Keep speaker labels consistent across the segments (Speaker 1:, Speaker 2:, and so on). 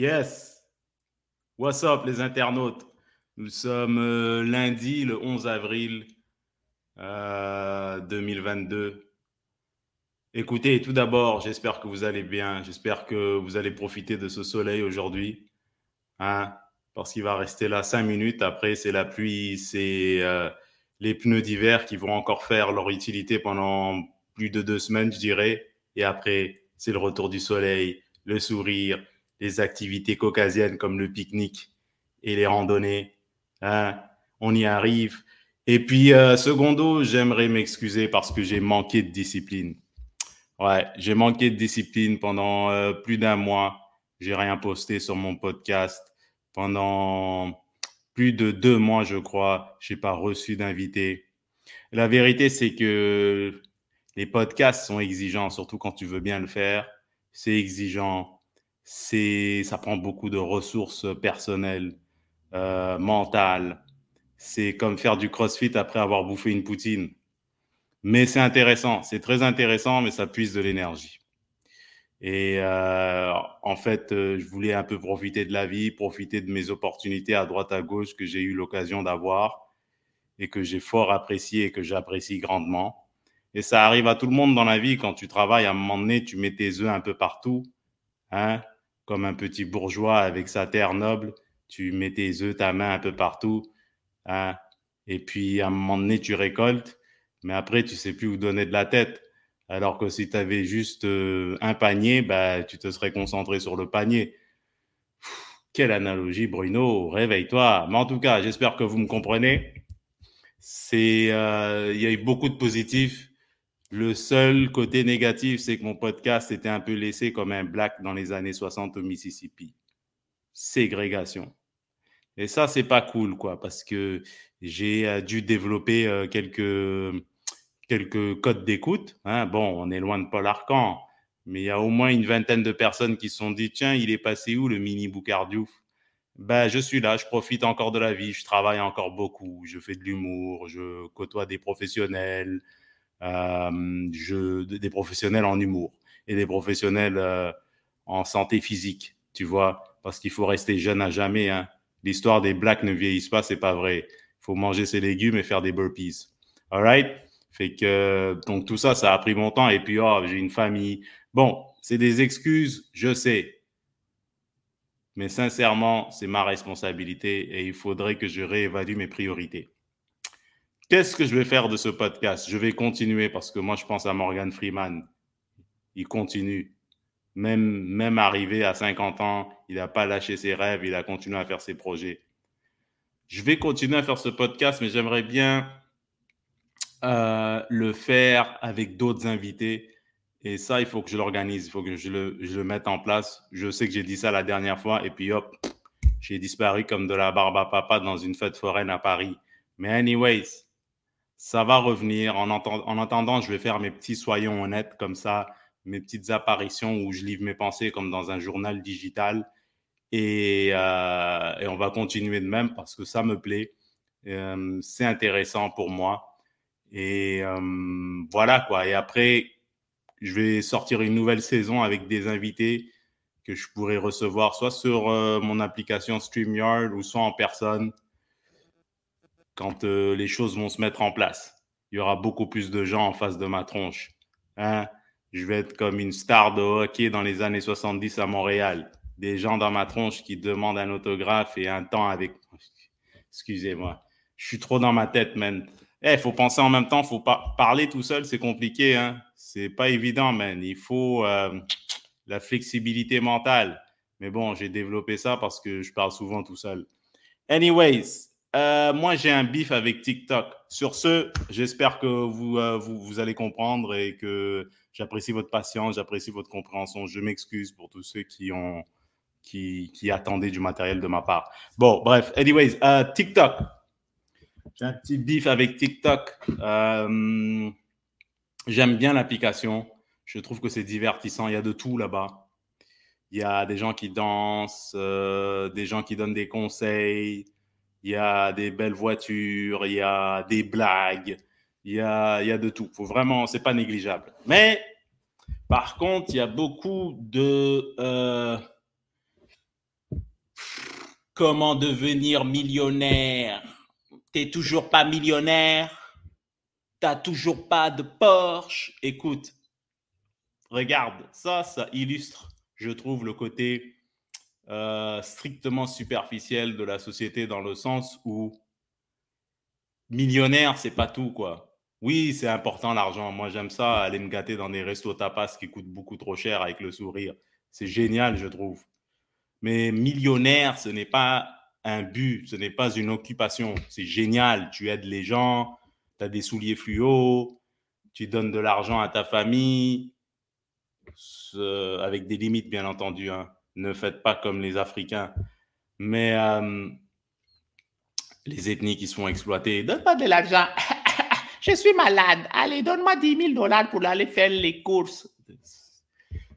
Speaker 1: Yes. What's up les internautes? Nous sommes euh, lundi le 11 avril 2022. Euh, Écoutez, tout d'abord, j'espère que vous allez bien. J'espère que vous allez profiter de ce soleil aujourd'hui. Hein, parce qu'il va rester là cinq minutes. Après, c'est la pluie, c'est euh, les pneus d'hiver qui vont encore faire leur utilité pendant plus de deux semaines, je dirais. Et après, c'est le retour du soleil, le sourire, les activités caucasiennes comme le pique-nique et les randonnées. Hein, on y arrive. Et puis, euh, secondo, j'aimerais m'excuser parce que j'ai manqué de discipline. Ouais, j'ai manqué de discipline pendant euh, plus d'un mois. J'ai rien posté sur mon podcast. Pendant plus de deux mois, je crois, j'ai pas reçu d'invité. La vérité, c'est que les podcasts sont exigeants, surtout quand tu veux bien le faire. C'est exigeant c'est, ça prend beaucoup de ressources personnelles, euh, mentales. C'est comme faire du crossfit après avoir bouffé une poutine. Mais c'est intéressant, c'est très intéressant, mais ça puise de l'énergie. Et euh, en fait, euh, je voulais un peu profiter de la vie, profiter de mes opportunités à droite à gauche que j'ai eu l'occasion d'avoir et que j'ai fort apprécié et que j'apprécie grandement. Et ça arrive à tout le monde dans la vie quand tu travailles. À un moment donné, tu mets tes œufs un peu partout. Hein comme un petit bourgeois avec sa terre noble, tu mets tes œufs, ta main un peu partout, hein, et puis à un moment donné, tu récoltes, mais après, tu sais plus où donner de la tête. Alors que si tu avais juste euh, un panier, bah, tu te serais concentré sur le panier. quelle analogie, Bruno, réveille-toi. Mais en tout cas, j'espère que vous me comprenez. C'est, euh, il y a eu beaucoup de positifs le seul côté négatif, c'est que mon podcast était un peu laissé comme un black dans les années 60 au Mississippi. Ségrégation. Et ça, c'est pas cool, quoi, parce que j'ai euh, dû développer euh, quelques, codes d'écoute. Hein. Bon, on est loin de Paul Arcan, mais il y a au moins une vingtaine de personnes qui se sont dit tiens, il est passé où le mini Boucardiouf? Ben, je suis là, je profite encore de la vie, je travaille encore beaucoup, je fais de l'humour, je côtoie des professionnels, je, des professionnels en humour et des professionnels euh, en santé physique, tu vois, parce qu'il faut rester jeune à jamais. Hein. L'histoire des blacks ne vieillissent pas, c'est pas vrai. Il faut manger ses légumes et faire des burpees. All right? Fait que, donc tout ça, ça a pris mon temps. Et puis, oh, j'ai une famille. Bon, c'est des excuses, je sais. Mais sincèrement, c'est ma responsabilité et il faudrait que je réévalue mes priorités. Qu'est-ce que je vais faire de ce podcast? Je vais continuer parce que moi, je pense à Morgan Freeman. Il continue. Même, même arrivé à 50 ans, il n'a pas lâché ses rêves, il a continué à faire ses projets. Je vais continuer à faire ce podcast, mais j'aimerais bien euh, le faire avec d'autres invités. Et ça, il faut que je l'organise, il faut que je le, je le mette en place. Je sais que j'ai dit ça la dernière fois, et puis hop, j'ai disparu comme de la barbe à papa dans une fête foraine à Paris. Mais anyways, ça va revenir. En, en, attendant, je vais faire mes petits soyons honnêtes comme ça, mes petites apparitions où je livre mes pensées comme dans un journal digital. Et, euh, on va continuer de même parce que ça me plaît. Euh, c'est intéressant pour moi. Et euh, voilà quoi. Et après, je vais sortir une nouvelle saison avec des invités que je pourrais recevoir soit sur mon application StreamYard ou soit en personne quand euh, les choses vont se mettre en place. Il y aura beaucoup plus de gens en face de ma tronche. Hein? Je vais être comme une star de hockey dans les années 70 à Montréal. Des gens dans ma tronche qui demandent un autographe et un temps avec. Excusez-moi. Je suis trop dans ma tête, man. Il eh, faut penser en même temps, faut pas parler tout seul, c'est compliqué, hein. C'est pas évident, man. Il faut euh, la flexibilité mentale. Mais bon, j'ai développé ça parce que je parle souvent tout seul. Anyways, euh, moi, j'ai un bif avec TikTok. Sur ce, j'espère que vous, euh, vous, vous, allez comprendre et que j'apprécie votre patience, j'apprécie votre compréhension. Je m'excuse pour tous ceux qui ont qui, attendaient du matériel de ma part. Bon, bref. Anyways, euh, TikTok. J'ai un petit bif avec TikTok. J'aime bien l'application. Je trouve que c'est divertissant. Il y a de tout là-bas. Il y a des gens qui dansent, des gens qui donnent des conseils il y a des belles voitures, il y a des blagues, il y a, il y a de tout. Faut vraiment, c'est pas négligeable. Mais par contre, il y a beaucoup de, euh,
Speaker 2: Comment devenir millionnaire? T'es toujours pas millionnaire? T'as toujours pas de Porsche? Écoute, regarde, ça, ça illustre, je trouve, le côté euh, strictement superficiel de la société dans le sens où millionnaire, c'est pas tout, quoi. Oui, c'est important l'argent. Moi, j'aime ça, aller me gâter dans des restos tapas qui coûtent beaucoup trop cher avec le sourire. C'est génial, je trouve. Mais millionnaire, ce n'est pas un but, ce n'est pas une occupation. C'est génial. Tu aides les gens, tu as des souliers fluo, tu donnes de l'argent à ta famille, avec des limites, bien entendu. Hein. Ne faites pas comme les Africains. Mais euh, les ethnies qui sont exploitées, donne pas de l'argent. Je suis malade. Allez, donne-moi 10 000 dollars pour aller faire les courses.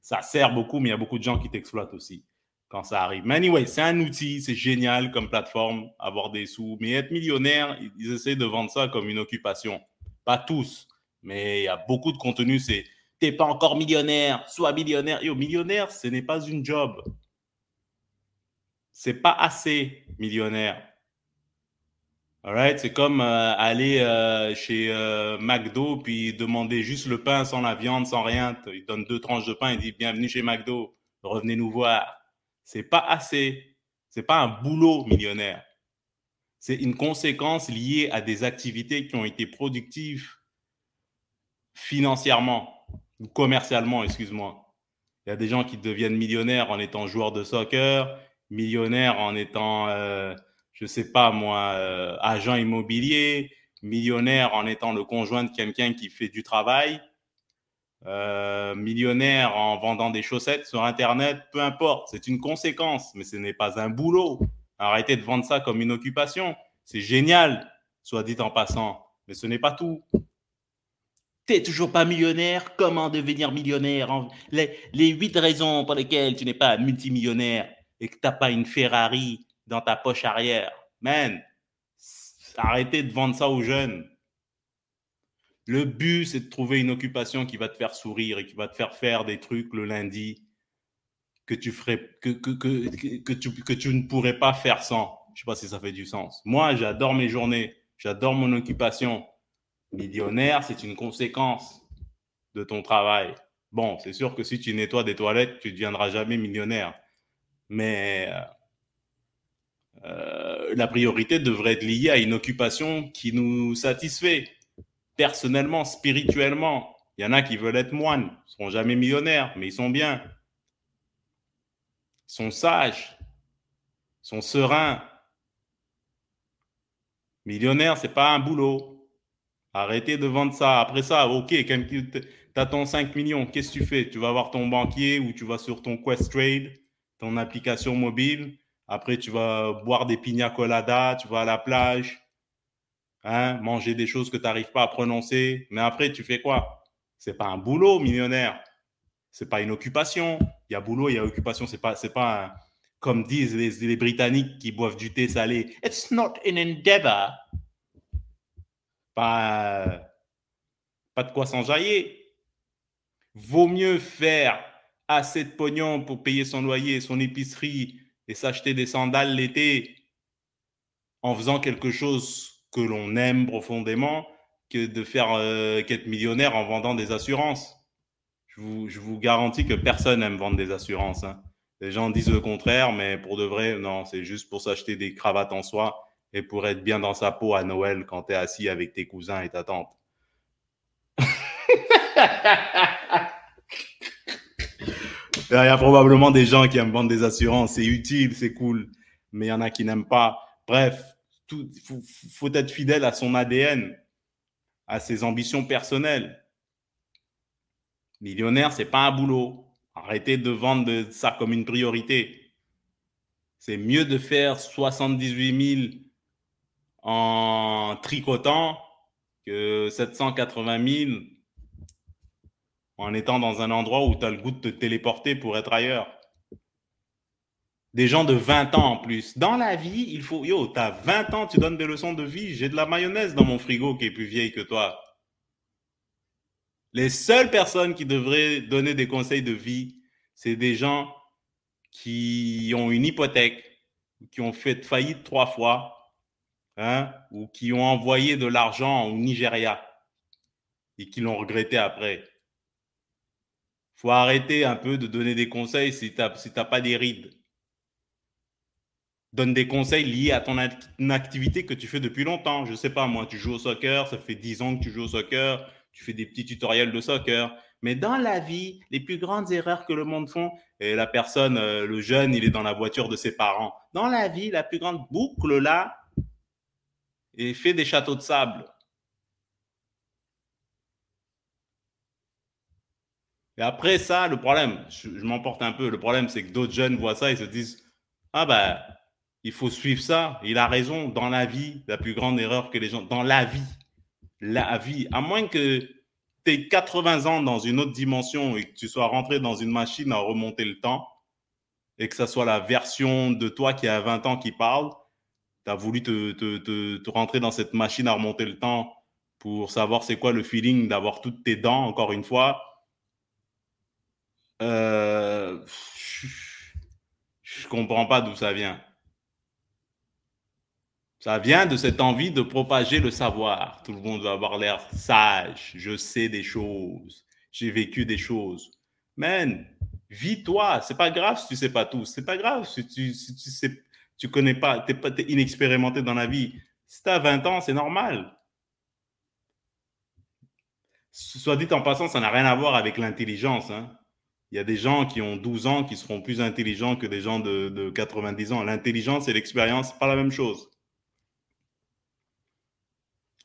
Speaker 2: Ça sert beaucoup, mais il y a beaucoup de gens qui t'exploitent aussi quand ça arrive. Mais anyway, c'est un outil, c'est génial comme plateforme, avoir des sous. Mais être millionnaire, ils essaient de vendre ça comme une occupation. Pas tous, mais il y a beaucoup de contenu, c'est t'es pas encore millionnaire, sois millionnaire. Yo, millionnaire, ce n'est pas une job. C'est pas assez millionnaire. Alright, c'est comme euh, aller euh, chez euh, McDo puis demander juste le pain sans la viande, sans rien. Il donne deux tranches de pain et dit bienvenue chez McDo, revenez nous voir. C'est pas assez. C'est pas un boulot millionnaire. C'est une conséquence liée à des activités qui ont été productives financièrement ou commercialement, excuse-moi. Il y a des gens qui deviennent millionnaires en étant joueurs de soccer, millionnaires en étant, euh, je sais pas moi, euh, agent immobilier, millionnaire en étant le conjoint de quelqu'un qui fait du travail, euh, millionnaire en vendant des chaussettes sur Internet, peu importe, c'est une conséquence, mais ce n'est pas un boulot. Arrêtez de vendre ça comme une occupation. C'est génial, soit dit en passant, mais ce n'est pas tout. T'es toujours pas millionnaire, comment devenir millionnaire les, les huit raisons pour lesquelles tu n'es pas multimillionnaire et que tu n'as pas une Ferrari dans ta poche arrière. Man, arrêtez de vendre ça aux jeunes. Le but, c'est de trouver une occupation qui va te faire sourire et qui va te faire faire des trucs le lundi que tu ferais, que, que, que, que, tu, que tu ne pourrais pas faire sans. Je sais pas si ça fait du sens. Moi, j'adore mes journées. J'adore mon occupation. Millionnaire, c'est une conséquence de ton travail. Bon, c'est sûr que si tu nettoies des toilettes, tu ne deviendras jamais millionnaire. Mais euh, euh, la priorité devrait être liée à une occupation qui nous satisfait personnellement, spirituellement. Il y en a qui veulent être moines, ils ne seront jamais millionnaires, mais ils sont bien. Ils sont sages, ils sont sereins. Millionnaire, c'est pas un boulot. Arrêtez de vendre ça. Après ça, ok, ton 5 millions, qu'est-ce que tu fais? Tu vas voir ton banquier ou tu vas sur ton Quest Trade, ton application mobile. Après, tu vas boire des pina coladas, tu vas à la plage, hein, manger des choses que tu n'arrives pas à prononcer. Mais après, tu fais quoi? C'est pas un boulot, millionnaire. C'est pas une occupation. Il y a boulot, il y a occupation. C'est pas, c'est pas comme disent les, les, Britanniques qui boivent du thé salé. It's not an endeavor. Pas, de quoi s'enjailler. Vaut mieux faire assez de pognon pour payer son loyer, son épicerie et s'acheter des sandales l'été en faisant quelque chose que l'on aime profondément que de faire euh, qu'être millionnaire en vendant des assurances. Je vous, je vous garantis que personne aime vendre des assurances. Hein. Les gens disent le contraire, mais pour de vrai, non, c'est juste pour s'acheter des cravates en soie et pour être bien dans sa peau à Noël quand tu es assis avec tes cousins et ta tante. Il y a probablement des gens qui aiment vendre des assurances, c'est utile, c'est cool, mais il y en a qui n'aiment pas. Bref, il faut, être fidèle à son ADN, à ses ambitions personnelles. Millionnaire, c'est pas un boulot. Arrêtez de vendre ça comme une priorité. C'est mieux de faire 78 000 en tricotant que 780 000 en étant dans un endroit où tu as le goût de te téléporter pour être ailleurs. Des gens de 20 ans en plus. Dans la vie, il faut. Yo, t'as 20 ans, tu donnes des leçons de vie. J'ai de la mayonnaise dans mon frigo qui est plus vieille que toi. Les seules personnes qui devraient donner des conseils de vie, c'est des gens qui ont une hypothèque, qui ont fait faillite trois fois, hein, ou qui ont envoyé de l'argent au Nigeria et qui l'ont regretté après. faut arrêter un peu de donner des conseils si tu n'as si pas des rides. Donne des conseils liés à ton activité que tu fais depuis longtemps. Je ne sais pas, moi, tu joues au soccer, ça fait 10 ans que tu joues au soccer, tu fais des petits tutoriels de soccer. Mais dans la vie, les plus grandes erreurs que le monde font, et la personne, euh, le jeune, il est dans la voiture de ses parents. Dans la vie, la plus grande boucle là, et fait des châteaux de sable. Et après ça, le problème, je, m'emporte un peu, le problème c'est que d'autres jeunes voient ça et se disent, ah ben, il faut suivre ça. Il a raison, dans la vie, la plus grande erreur que les gens, dans la vie, la vie, à moins que tu aies 80 ans dans une autre dimension et que tu sois rentré dans une machine à remonter le temps et que ça soit la version de toi qui a 20 ans qui parle, tu as voulu te, te, te, rentrer dans cette machine à remonter le temps pour savoir c'est quoi le feeling d'avoir toutes tes dents, encore une fois. Euh, je comprends pas d'où ça vient. Ça vient de cette envie de propager le savoir. Tout le monde va avoir l'air sage. Je sais des choses. J'ai vécu des choses. Man, vis-toi. C'est pas grave si tu sais pas tout. C'est pas grave si tu, si tu sais, tu connais pas, tu es, inexpérimenté dans la vie. Si tu as 20 ans, c'est normal. Soit dit en passant, ça n'a rien à voir avec l'intelligence. Hein. Il y a des gens qui ont 12 ans qui seront plus intelligents que des gens de, de 90 ans. L'intelligence et l'expérience, pas la même chose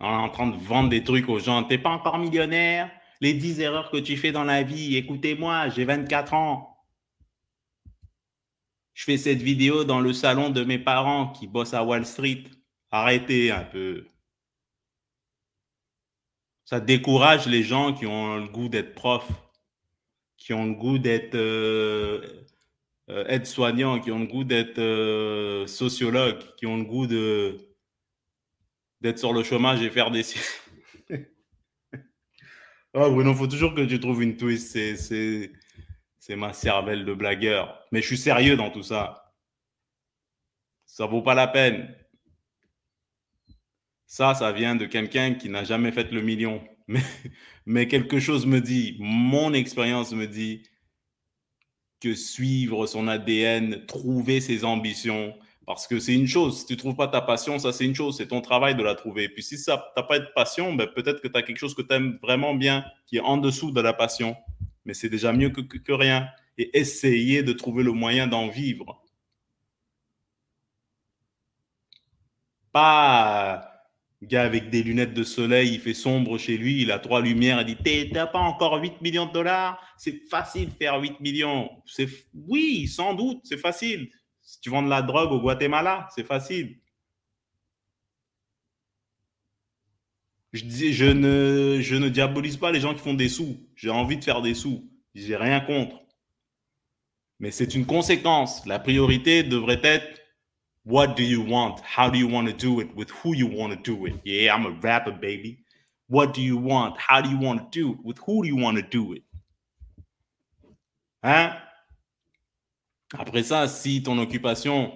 Speaker 2: en train de vendre des trucs aux gens. T'es pas encore millionnaire? Les 10 erreurs que tu fais dans la vie, écoutez-moi, j'ai 24 ans. Je fais cette vidéo dans le salon de mes parents qui bossent à Wall Street. Arrêtez un peu. Ça décourage les gens qui ont le goût d'être prof, qui ont le goût d'être euh, euh, aide-soignant, qui ont le goût d'être euh, sociologue, qui ont le goût de d'être sur le chômage et faire des. oh Bruno, faut toujours que tu trouves une twist. C'est, c'est, ma cervelle de blagueur. Mais je suis sérieux dans tout ça. Ça vaut pas la peine. Ça, ça vient de quelqu'un qui n'a jamais fait le million. Mais, quelque chose me dit, mon expérience me dit que suivre son ADN, trouver ses ambitions, parce que c'est une chose, si tu ne trouves pas ta passion, ça c'est une chose, c'est ton travail de la trouver. Puis si tu n'as pas de passion, ben, peut-être que tu as quelque chose que tu aimes vraiment bien, qui est en dessous de la passion. Mais c'est déjà mieux que, rien. Et essayer de trouver le moyen d'en vivre. Pas gars avec des lunettes de soleil, il fait sombre chez lui, il a trois lumières, il dit T'as pas encore 8 millions de dollars? C'est facile de faire 8 millions. Oui, sans doute, c'est facile. Si tu vends de la drogue au Guatemala, c'est facile. Je, ne diabolise pas les gens qui font des sous. J'ai envie de faire des sous. J'ai rien contre. Mais c'est une conséquence. La priorité devrait être What do you want? How do you want to do it? With who you want to do it? Yeah, I'm a rapper, baby. What do you want? How do you want to do it? With who do you want to do it? Hein? Après ça, si ton occupation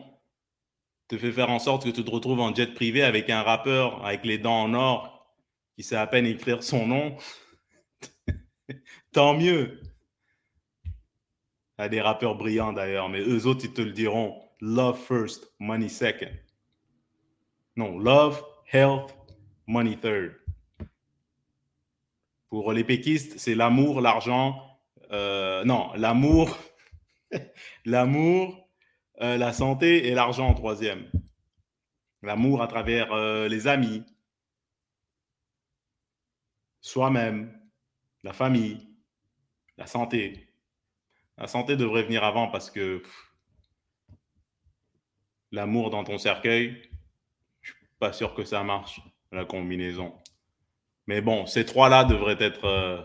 Speaker 2: te fait faire en sorte que tu te retrouves en jet privé avec un rappeur avec les dents en or qui sait à peine écrire son nom, tant mieux. A des rappeurs brillants d'ailleurs, mais eux autres, ils te le diront. Love first, money second. Non, love, health, money third. Pour les péquistes, c'est l'amour, l'argent. Euh, non, l'amour, L'amour, euh, la santé et l'argent en troisième. L'amour à travers euh, les amis, soi-même, la famille, la santé. La santé devrait venir avant parce que l'amour dans ton cercueil, je suis pas sûr que ça marche, la combinaison. Mais bon, ces trois-là devraient être... Euh,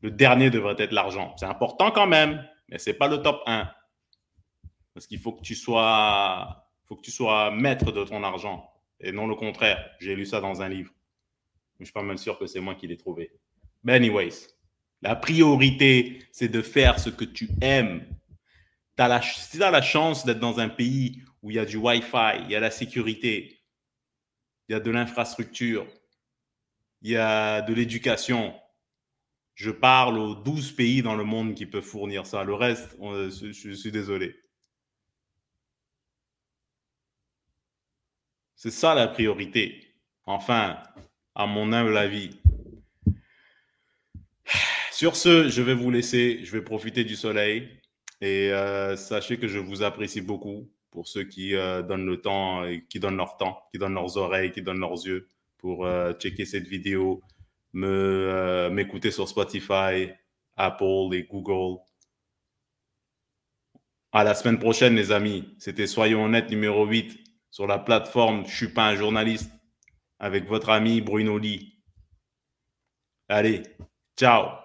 Speaker 2: le dernier devrait être l'argent. C'est important quand même, mais ce n'est pas le top 1. Parce qu'il faut que tu sois, faut que tu sois maître de ton argent et non le contraire. J'ai lu ça dans un livre. Je suis pas mal sûr que c'est moi qui l'ai trouvé. Mais anyways, la priorité, c'est de faire ce que tu aimes. As la, si tu as la chance d'être dans un pays où il y a du Wi-Fi, il y a la sécurité, il y a de l'infrastructure, il y a de l'éducation. Je parle aux 12 pays dans le monde qui peuvent fournir ça. Le reste, je suis désolé. C'est ça la priorité. Enfin, à mon humble avis. Sur ce, je vais vous laisser. Je vais profiter du soleil. Et euh, sachez que je vous apprécie beaucoup pour ceux qui euh, donnent le temps, qui donnent leur temps, qui donnent leurs oreilles, qui donnent leurs yeux pour euh, checker cette vidéo, m'écouter sur Spotify, Apple et Google. À la semaine prochaine, les amis. C'était Soyons honnêtes numéro 8 sur la plateforme Je suis pas un journaliste avec votre ami Bruno Lee. Allez, ciao